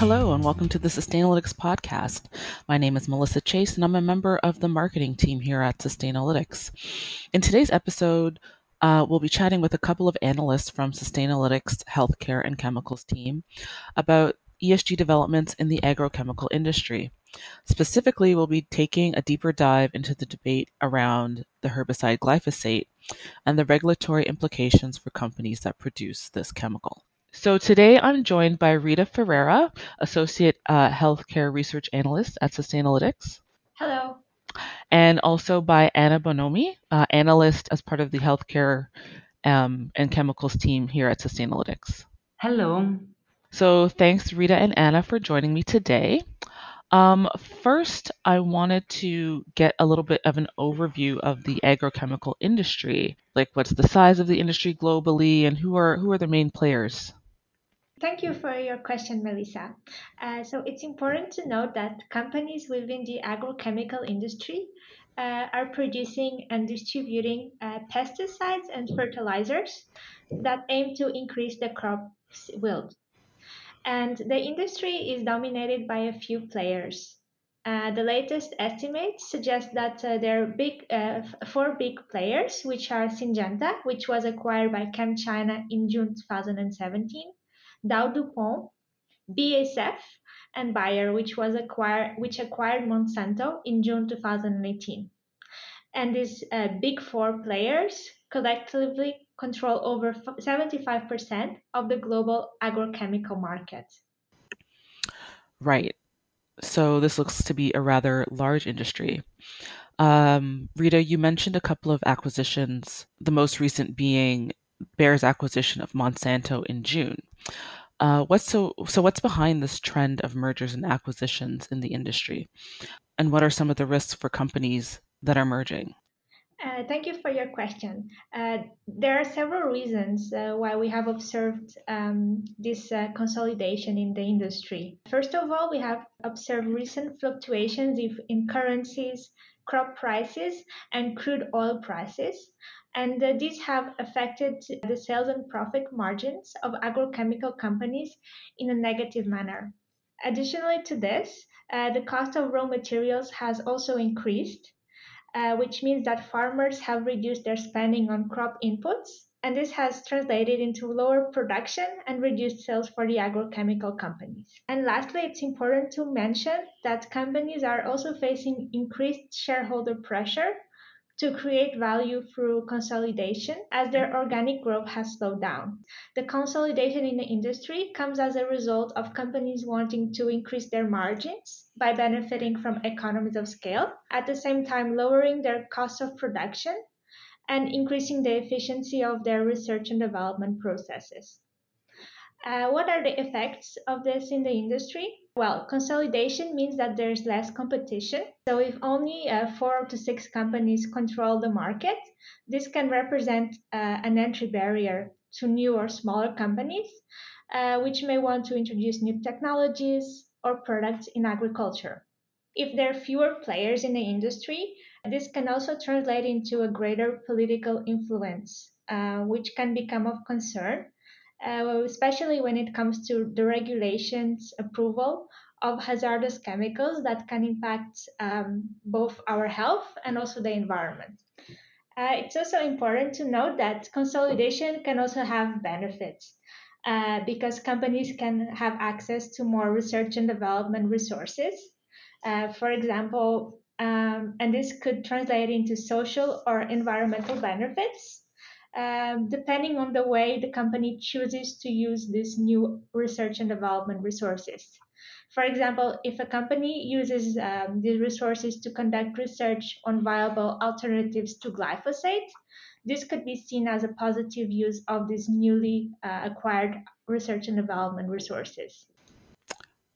Hello, and welcome to the Sustainalytics podcast. My name is Melissa Chase, and I'm a member of the marketing team here at Sustainalytics. In today's episode, uh, we'll be chatting with a couple of analysts from Sustainalytics Healthcare and Chemicals team about ESG developments in the agrochemical industry. Specifically, we'll be taking a deeper dive into the debate around the herbicide glyphosate and the regulatory implications for companies that produce this chemical. So today I'm joined by Rita Ferreira, Associate uh, Healthcare Research Analyst at Sustainalytics. Hello. And also by Anna Bonomi, uh, Analyst as part of the Healthcare um, and Chemicals team here at Sustainalytics. Hello. So thanks, Rita and Anna, for joining me today. Um, first, I wanted to get a little bit of an overview of the agrochemical industry. Like, what's the size of the industry globally, and who are who are the main players? Thank you for your question, Melissa. Uh, so it's important to note that companies within the agrochemical industry uh, are producing and distributing uh, pesticides and fertilizers that aim to increase the crop's yield. And the industry is dominated by a few players. Uh, the latest estimates suggest that uh, there are big, uh, four big players, which are Syngenta, which was acquired by ChemChina in June 2017, Dow DuPont, BASF, and Bayer, which was acquired which acquired Monsanto in June 2018. And these uh, big four players collectively control over 75% of the global agrochemical market. Right. So this looks to be a rather large industry. Um, Rita, you mentioned a couple of acquisitions, the most recent being Bayer's acquisition of Monsanto in June. Uh, what's so so? What's behind this trend of mergers and acquisitions in the industry, and what are some of the risks for companies that are merging? Uh, thank you for your question. Uh, there are several reasons uh, why we have observed um, this uh, consolidation in the industry. First of all, we have observed recent fluctuations in currencies, crop prices, and crude oil prices, and uh, these have affected the sales and profit margins of agrochemical companies in a negative manner. Additionally to this, uh, the cost of raw materials has also increased, uh, which means that farmers have reduced their spending on crop inputs, and this has translated into lower production and reduced sales for the agrochemical companies. And lastly, it's important to mention that companies are also facing increased shareholder pressure to create value through consolidation as their organic growth has slowed down. The consolidation in the industry comes as a result of companies wanting to increase their margins by benefiting from economies of scale, at the same time lowering their cost of production and increasing the efficiency of their research and development processes. Uh, what are the effects of this in the industry? Well, consolidation means that there's less competition. So, if only uh, four to six companies control the market, this can represent uh, an entry barrier to new or smaller companies, uh, which may want to introduce new technologies or products in agriculture. If there are fewer players in the industry, this can also translate into a greater political influence, uh, which can become of concern uh, especially when it comes to the regulations approval of hazardous chemicals that can impact um, both our health and also the environment. Uh, it's also important to note that consolidation can also have benefits uh, because companies can have access to more research and development resources. Uh, for example, um, and this could translate into social or environmental benefits um, depending on the way the company chooses to use these new research and development resources. For example, if a company uses um, these resources to conduct research on viable alternatives to glyphosate, this could be seen as a positive use of these newly uh, acquired research and development resources.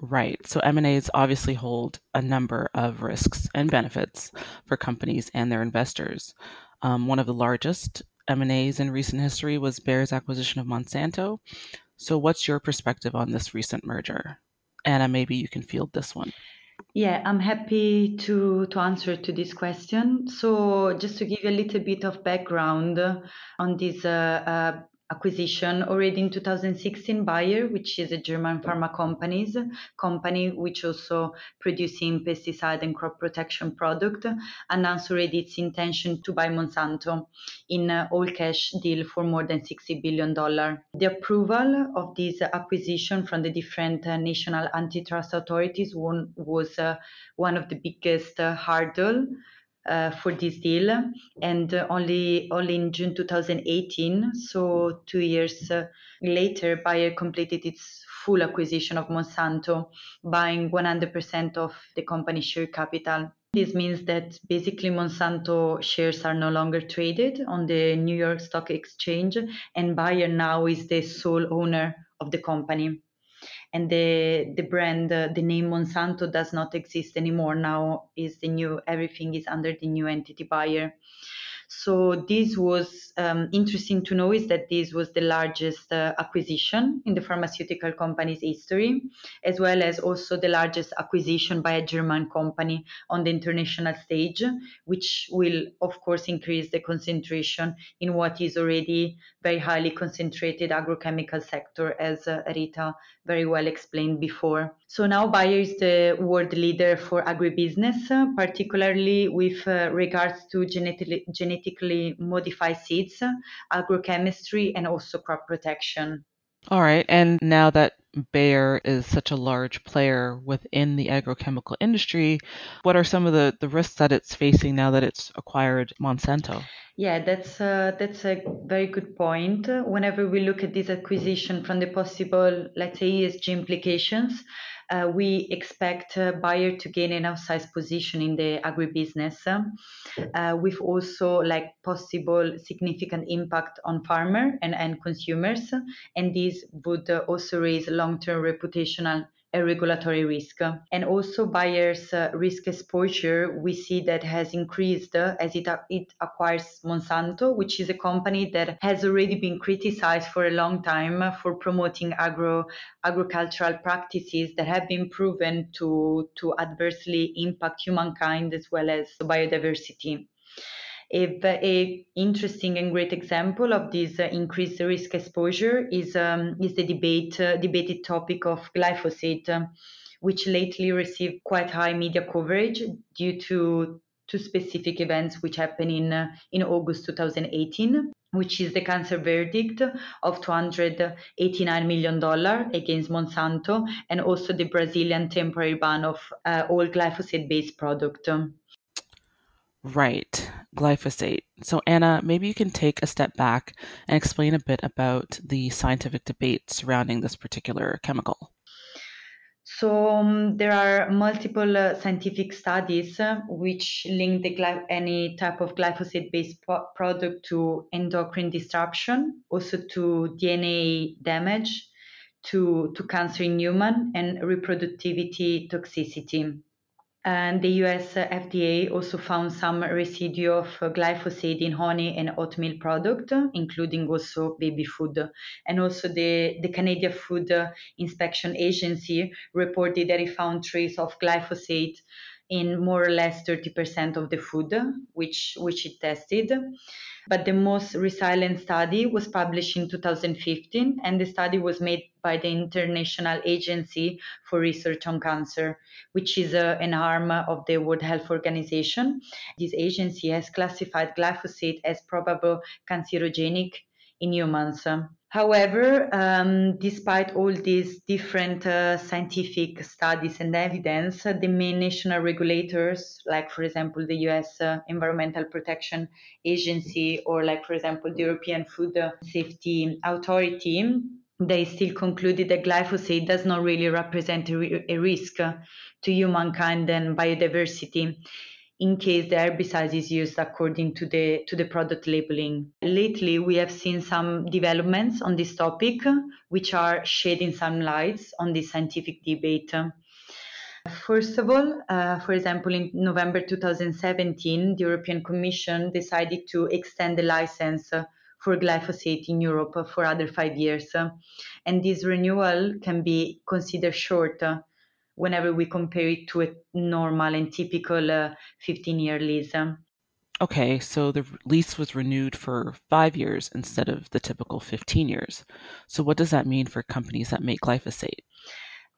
Right. So M&As obviously hold a number of risks and benefits for companies and their investors. Um, one of the largest M&As in recent history was Bayer's acquisition of Monsanto. So what's your perspective on this recent merger? Anna, maybe you can field this one. Yeah, I'm happy to, to answer to this question. So just to give you a little bit of background on this uh, uh, acquisition already in 2016 Bayer, which is a German pharma companies company which also producing pesticide and crop protection product, announced already its intention to buy Monsanto in all cash deal for more than 60 billion dollar. The approval of this acquisition from the different national antitrust authorities was uh, one of the biggest uh, hurdle uh, for this deal, and uh, only only in June 2018, so two years uh, later, Bayer completed its full acquisition of Monsanto, buying 100% of the company share capital. This means that basically Monsanto shares are no longer traded on the New York Stock Exchange, and Bayer now is the sole owner of the company and the the brand uh, the name monsanto does not exist anymore. Now is the new everything is under the new entity Bayer so this was um, interesting to know is that this was the largest uh, acquisition in the pharmaceutical company's history, as well as also the largest acquisition by a German company on the international stage, which will of course increase the concentration in what is already very highly concentrated agrochemical sector, as uh, Rita very well explained before. So now Bayer is the world leader for agribusiness, uh, particularly with uh, regards to genetically, genetically modified seeds, agrochemistry, and also crop protection. All right. And now that Bayer is such a large player within the agrochemical industry, what are some of the, the risks that it's facing now that it's acquired Monsanto? Yeah, that's uh, that's a very good point. Whenever we look at this acquisition from the possible, let's say, ESG implications, uh, we expect Bayer to gain an outsized position in the agribusiness, uh, with also like possible significant impact on farmer and end consumers, and this would uh, also raise long-term reputational a regulatory risk. And also Bayer's uh, risk exposure, we see that has increased uh, as it, it acquires Monsanto, which is a company that has already been criticized for a long time for promoting agro agricultural practices that have been proven to, to adversely impact humankind as well as biodiversity. A, a interesting and great example of this uh, increased risk exposure is um, is the debate uh, debated topic of glyphosate, um, which lately received quite high media coverage due to two specific events which happened in uh, in August 2018 which is the cancer verdict of 289 million dollar against Monsanto and also the Brazilian temporary ban of uh, all glyphosate based product. Right, glyphosate. So, Anna, maybe you can take a step back and explain a bit about the scientific debate surrounding this particular chemical. So, um, there are multiple uh, scientific studies uh, which link gly- any type of glyphosate based product to endocrine disruption, also to DNA damage, to, to cancer in human, and reproductivity toxicity. And the US uh, FDA also found some residue of uh, glyphosate in honey and oatmeal product, including also baby food. And also the, the Canadian Food uh, Inspection Agency reported that it found trace of glyphosate in more or less 30% of the food which, which it tested. But the most resilient study was published in 2015, and the study was made by the International Agency for Research on Cancer, which is uh, an arm of the World Health Organization. This agency has classified glyphosate as probable cancerogenic in humans. However, um, despite all these different uh, scientific studies and evidence, the main national regulators, like for example the US uh, Environmental Protection Agency or like for example the European Food Safety Authority, they still concluded that glyphosate does not really represent a, a risk to humankind and biodiversity in case the herbicide is used according to the to the product labeling. Lately, we have seen some developments on this topic, which are shedding some lights on this scientific debate. First of all, uh, for example, in November 2017, the European Commission decided to extend the license for glyphosate in Europe for other five years. And this renewal can be considered short whenever we compare it to a normal and typical uh, 15 year lease. Okay, so the lease was renewed for five years instead of the typical 15 years. So, what does that mean for companies that make glyphosate?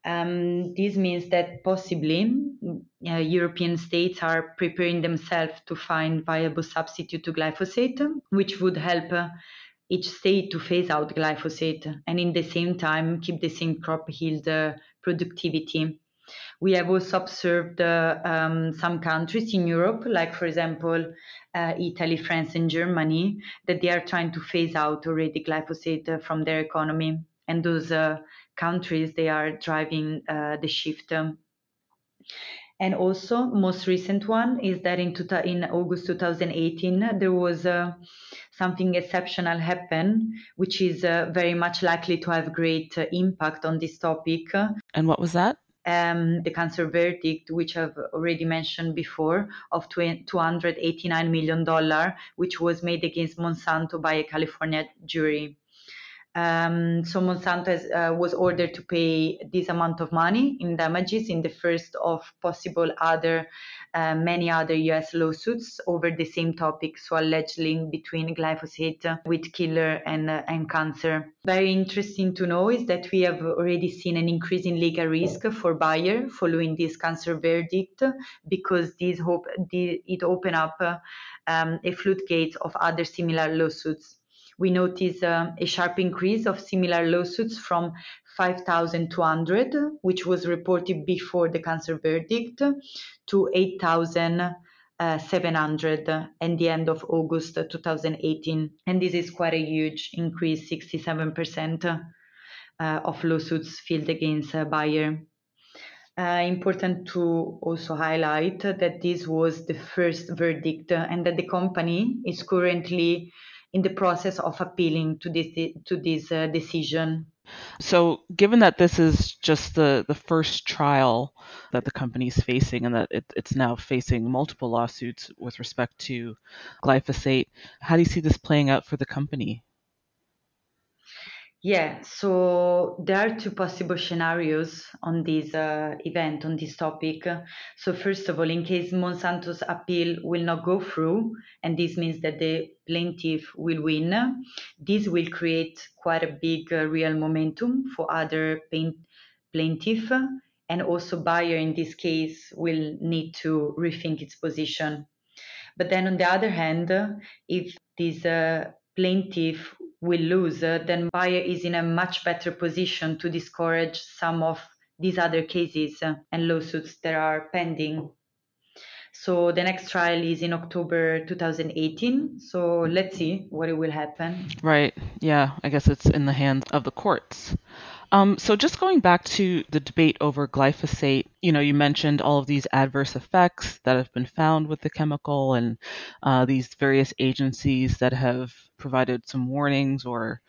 Um, this means that possibly uh, European states are preparing themselves to find viable substitute to glyphosate, which would help uh, each state to phase out glyphosate and in the same time keep the same crop yield uh, productivity. We have also observed uh, um, some countries in Europe, like for example, uh, Italy, France, and Germany, that they are trying to phase out already glyphosate uh, from their economy. And those uh, countries, they are driving uh, the shift. And also, most recent one is that in, two, in August 2018, there was uh, something exceptional happen, which is uh, very much likely to have great uh, impact on this topic. And what was that? Um, the cancer verdict, which I've already mentioned before, of $289 million, which was made against Monsanto by a California jury. Um, so Monsanto has, uh, was ordered to pay this amount of money in damages in the first of possible other uh, many other U.S. lawsuits over the same topic, so alleged link between glyphosate with killer and uh, and cancer. Very interesting to know is that we have already seen an increase in legal risk for Bayer following this cancer verdict because this hope it opened up um, a floodgate of other similar lawsuits we notice uh, a sharp increase of similar lawsuits from 5,200, which was reported before the cancer verdict, to 8,700 uh, at the end of August 2018. And this is quite a huge increase, 67% uh, of lawsuits filed against uh, Bayer. Uh, important to also highlight that this was the first verdict and that the company is currently in the process of appealing to this to this uh, decision. So, given that this is just the, the first trial that the company is facing and that it, it's now facing multiple lawsuits with respect to glyphosate, how do you see this playing out for the company? Yeah, so there are two possible scenarios on this uh, event, on this topic. So, first of all, in case Monsanto's appeal will not go through, and this means that the plaintiff will win, this will create quite a big uh, real momentum for other plaintiffs, plaintiff, and also Bayer in this case will need to rethink its position. But then on the other hand, if this uh, plaintiff will lose, uh, then Bayer is in a much better position to discourage some of these other cases uh, and lawsuits that are pending. So the next trial is in October 2018. So let's see what will happen. Right. Yeah. I guess it's in the hands of the courts. Um, so just going back to the debate over glyphosate, you know, you mentioned all of these adverse effects that have been found with the chemical and uh, these various agencies that have provided some warnings or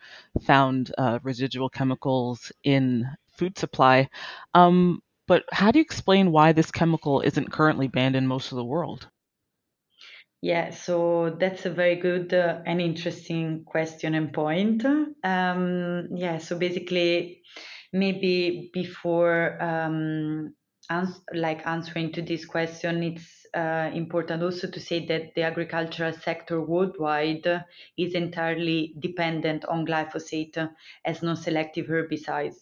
found uh, residual chemicals in food supply. Um, but how do you explain why this chemical isn't currently banned in most of the world? Yeah, so that's a very good uh, and interesting question and point. Um, yeah, so basically, maybe before um, ans- like answering to this question, it's uh, important also to say that the agricultural sector worldwide is entirely dependent on glyphosate as non-selective herbicides,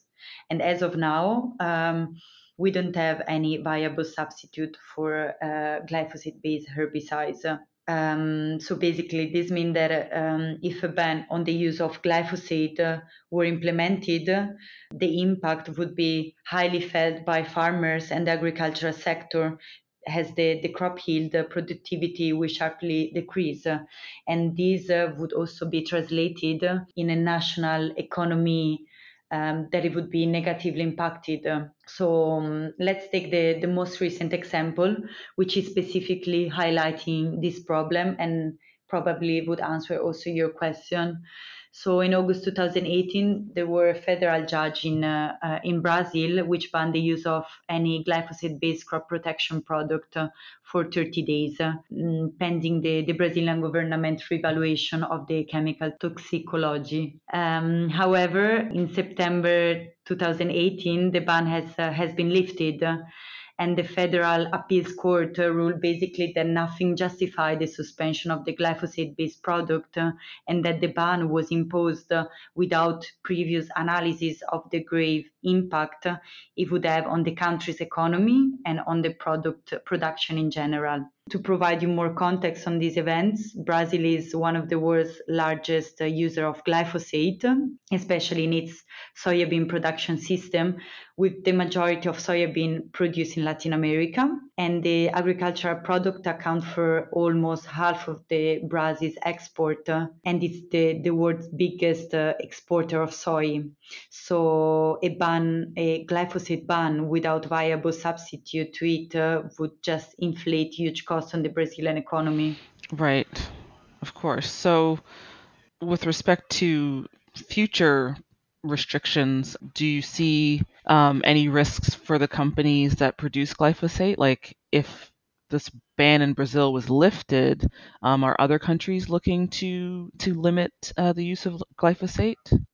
and as of now. Um, we don't have any viable substitute for uh, glyphosate-based herbicides. Um, so basically, this means that um, if a ban on the use of glyphosate uh, were implemented, the impact would be highly felt by farmers and the agricultural sector as the, the crop yield the productivity will sharply decrease. and this uh, would also be translated in a national economy um, that it would be negatively impacted. So um, let's take the, the most recent example, which is specifically highlighting this problem and probably would answer also your question. So in August 2018, there were a federal judge in uh, uh, in Brazil which banned the use of any glyphosate-based crop protection product uh, for 30 days, uh, mm, pending the, the Brazilian government revaluation of the chemical toxicology. Um, however, in September 2018, the ban has uh, has been lifted and the Federal Appeals Court uh, ruled basically that nothing justified the suspension of the glyphosate-based product uh, and that the ban was imposed uh, without previous analysis of the grave impact it would have on the country's economy and on the product production in general. To provide you more context on these events, Brazil is one of the world's largest uh, user of glyphosate, especially in its soybean production system, with the majority of soybean produced in Latin America. And the agricultural product account for almost half of the Brazil's export, uh, and it's the, the world's biggest uh, exporter of soy. So a ban, a glyphosate ban without viable substitute to it uh, would just inflate huge costs on the Brazilian economy. Right, of course. So, with respect to future restrictions, do you see um, any risks for the companies that produce glyphosate? Like, if this ban in Brazil was lifted, um, are other countries looking to to limit uh, the use of glyphosate?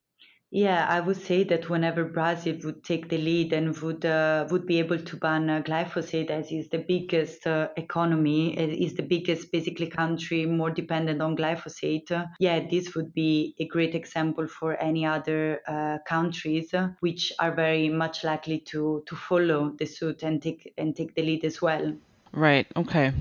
Yeah, I would say that whenever Brazil would take the lead and would uh, would be able to ban uh, glyphosate, as is the biggest uh, economy, is the biggest basically country more dependent on glyphosate. Uh, yeah, this would be a great example for any other uh, countries uh, which are very much likely to to follow the suit and take and take the lead as well. Right. Okay.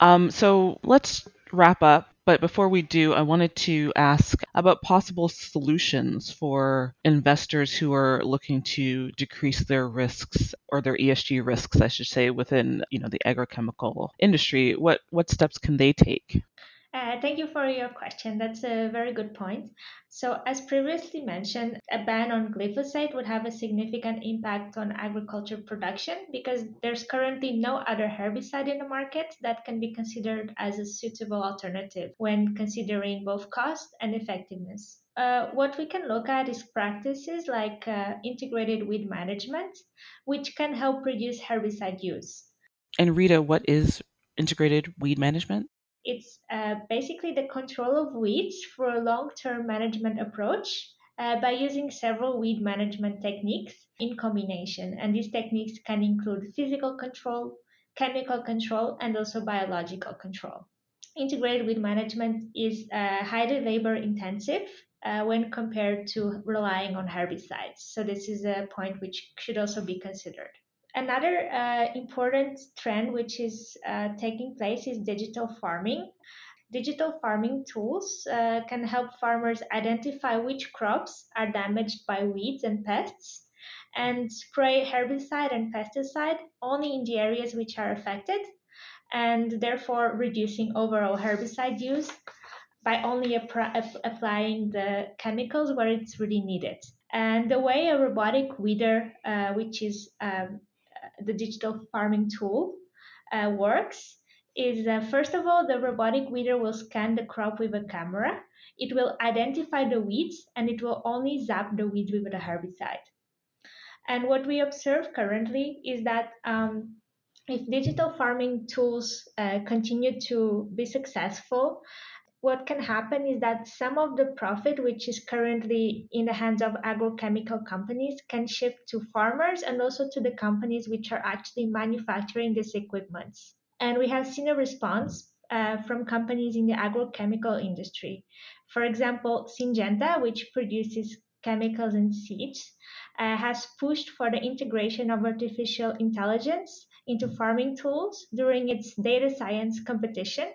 Um, so let's wrap up. But before we do, I wanted to ask about possible solutions for investors who are looking to decrease their risks or their ESG risks, I should say, within you know the agrochemical industry. What what steps can they take? Uh, thank you for your question. That's a very good point. So, as previously mentioned, a ban on glyphosate would have a significant impact on agriculture production because there's currently no other herbicide in the market that can be considered as a suitable alternative when considering both cost and effectiveness. Uh, what we can look at is practices like uh, integrated weed management, which can help reduce herbicide use. And Rita, what is integrated weed management? It's uh, basically the control of weeds for a long-term management approach uh, by using several weed management techniques in combination. And these techniques can include physical control, chemical control, and also biological control. Integrated weed management is uh, highly labor intensive uh, when compared to relying on herbicides. So, this is a point which should also be considered. Another uh, important trend which is uh, taking place is digital farming. Digital farming tools uh, can help farmers identify which crops are damaged by weeds and pests and spray herbicide and pesticide only in the areas which are affected and therefore reducing overall herbicide use by only applying the chemicals where it's really needed. And the way a robotic weeder, uh, which is um, the digital farming tool uh, works is uh, first of all, the robotic weeder will scan the crop with a camera. It will identify the weeds and it will only zap the weeds with a herbicide. And what we observe currently is that um, if digital farming tools uh, continue to be successful, what can happen is that some of the profit, which is currently in the hands of agrochemical companies, can shift to farmers and also to the companies which are actually manufacturing these equipments. And we have seen a response uh, from companies in the agrochemical industry. For example, Syngenta, which produces chemicals and seeds, uh, has pushed for the integration of artificial intelligence into farming tools during its data science competition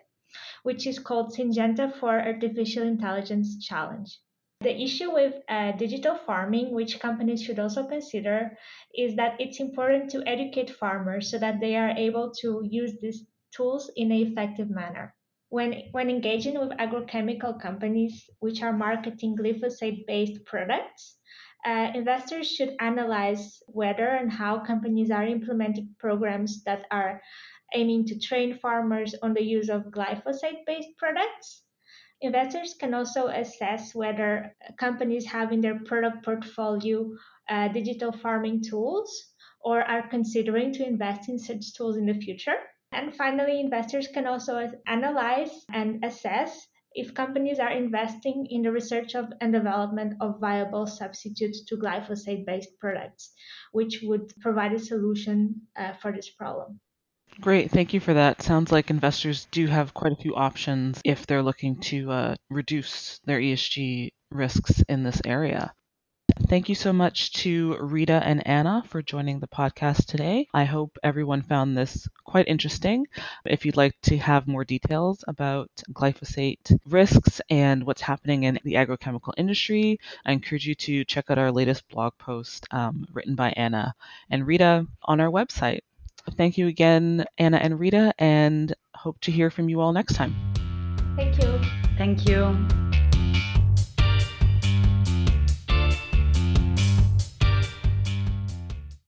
which is called Syngenta for Artificial Intelligence Challenge. The issue with uh, digital farming, which companies should also consider, is that it's important to educate farmers so that they are able to use these tools in an effective manner. When, when engaging with agrochemical companies which are marketing glyphosate based products, uh, investors should analyze whether and how companies are implementing programs that are aiming to train farmers on the use of glyphosate based products. Investors can also assess whether companies have in their product portfolio uh, digital farming tools or are considering to invest in such tools in the future. And finally, investors can also analyze and assess if companies are investing in the research of and development of viable substitutes to glyphosate based products, which would provide a solution uh, for this problem. Great, thank you for that. Sounds like investors do have quite a few options if they're looking to uh, reduce their ESG risks in this area. Thank you so much to Rita and Anna for joining the podcast today. I hope everyone found this quite interesting. If you'd like to have more details about glyphosate risks and what's happening in the agrochemical industry, I encourage you to check out our latest blog post um, written by Anna and Rita on our website. Thank you again, Anna and Rita, and hope to hear from you all next time. Thank you. Thank you.